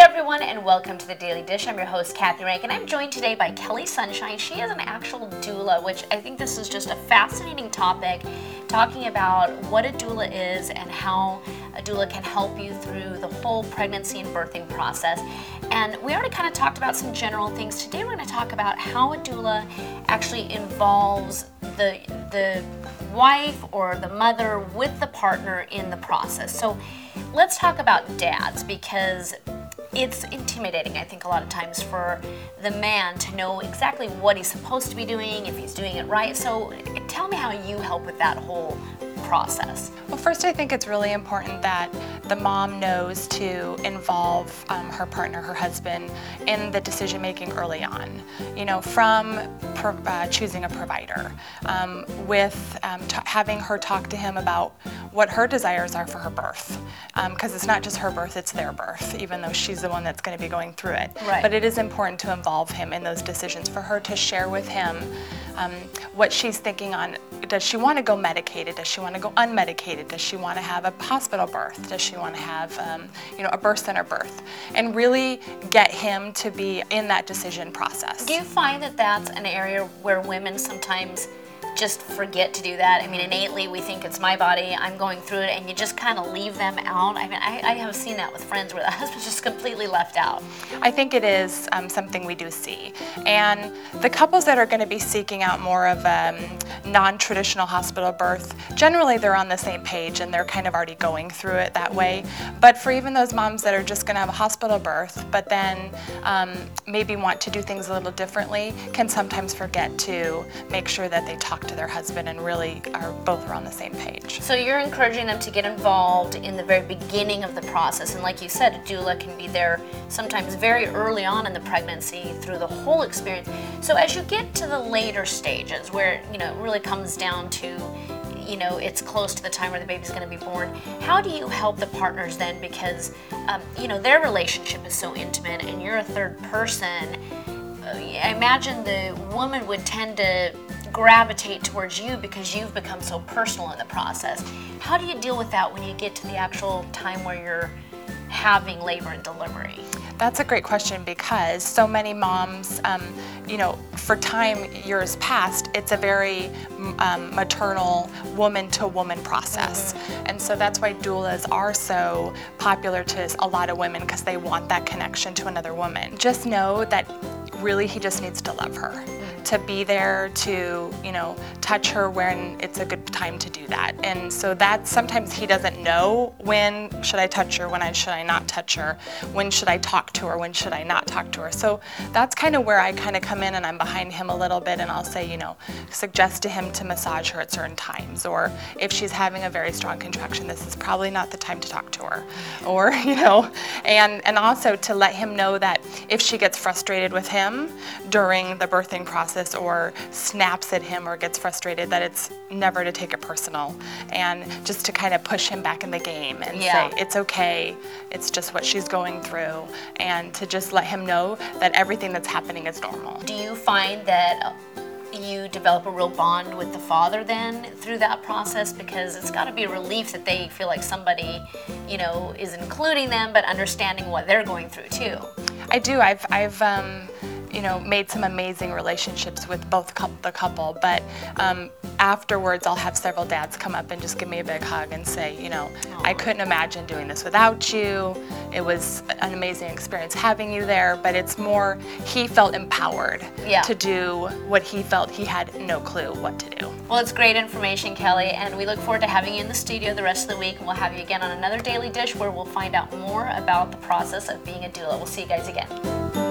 everyone, and welcome to the Daily Dish. I'm your host, Kathy Rank, and I'm joined today by Kelly Sunshine. She is an actual doula, which I think this is just a fascinating topic, talking about what a doula is and how a doula can help you through the whole pregnancy and birthing process. And we already kind of talked about some general things. Today, we're going to talk about how a doula actually involves the the wife or the mother with the partner in the process. So let's talk about dads because it's intimidating, I think, a lot of times for the man to know exactly what he's supposed to be doing, if he's doing it right. So tell me how you help with that whole process? Well, first, I think it's really important that the mom knows to involve um, her partner, her husband, in the decision making early on. You know, from uh, choosing a provider, um, with um, having her talk to him about what her desires are for her birth. Because um, it's not just her birth, it's their birth, even though she's the one that's going to be going through it. Right. But it is important to involve him in those decisions, for her to share with him um, what she's thinking on does she want to go medicated? Does she want to go unmedicated? Does she want to have a hospital birth? Does she want to have, um, you know, a birth center birth? And really get him to be in that decision process. Do you find that that's an area where women sometimes just forget to do that. I mean, innately, we think it's my body, I'm going through it, and you just kind of leave them out. I mean, I, I, have seen that with friends where the husband's just completely left out. I think it is um, something we do see. And the couples that are going to be seeking out more of a um, non traditional hospital birth, generally they're on the same page and they're kind of already going through it that way. But for even those moms that are just going to have a hospital birth, but then um, maybe want to do things a little differently, can sometimes forget to make sure that they talk talk to their husband and really are both are on the same page. So you're encouraging them to get involved in the very beginning of the process, and like you said, a doula can be there sometimes very early on in the pregnancy through the whole experience. So as you get to the later stages, where you know it really comes down to you know it's close to the time where the baby's going to be born how do you help the partners then because um, you know their relationship is so intimate and you're a third person uh, i imagine the woman would tend to gravitate towards you because you've become so personal in the process. How do you deal with that when you get to the actual time where you're having labor and delivery? That's a great question because so many moms, um, you know, for time years past, it's a very um, maternal woman to woman process. Mm-hmm. And so that's why doulas are so popular to a lot of women because they want that connection to another woman. Just know that really he just needs to love her to be there to, you know, touch her when it's a good time to do that. And so that sometimes he doesn't know when should I touch her, when I, should I not touch her, when should I talk to her, when should I not talk to her. So that's kind of where I kind of come in and I'm behind him a little bit and I'll say, you know, suggest to him to massage her at certain times or if she's having a very strong contraction, this is probably not the time to talk to her. Or, you know, and and also to let him know that if she gets frustrated with him during the birthing process or snaps at him or gets frustrated, that it's never to take it personal and just to kind of push him back in the game and yeah. say, it's okay, it's just what she's going through, and to just let him know that everything that's happening is normal. Do you find that you develop a real bond with the father then through that process? Because it's got to be a relief that they feel like somebody you know is including them but understanding what they're going through too. I do. I've i've um, you know, made some amazing relationships with both the couple. But um, afterwards, I'll have several dads come up and just give me a big hug and say, you know. I couldn't imagine doing this without you. It was an amazing experience having you there. But it's more, he felt empowered yeah. to do what he felt he had no clue what to do. Well, it's great information, Kelly, and we look forward to having you in the studio the rest of the week. And we'll have you again on another Daily Dish where we'll find out more about the process of being a doula. We'll see you guys again.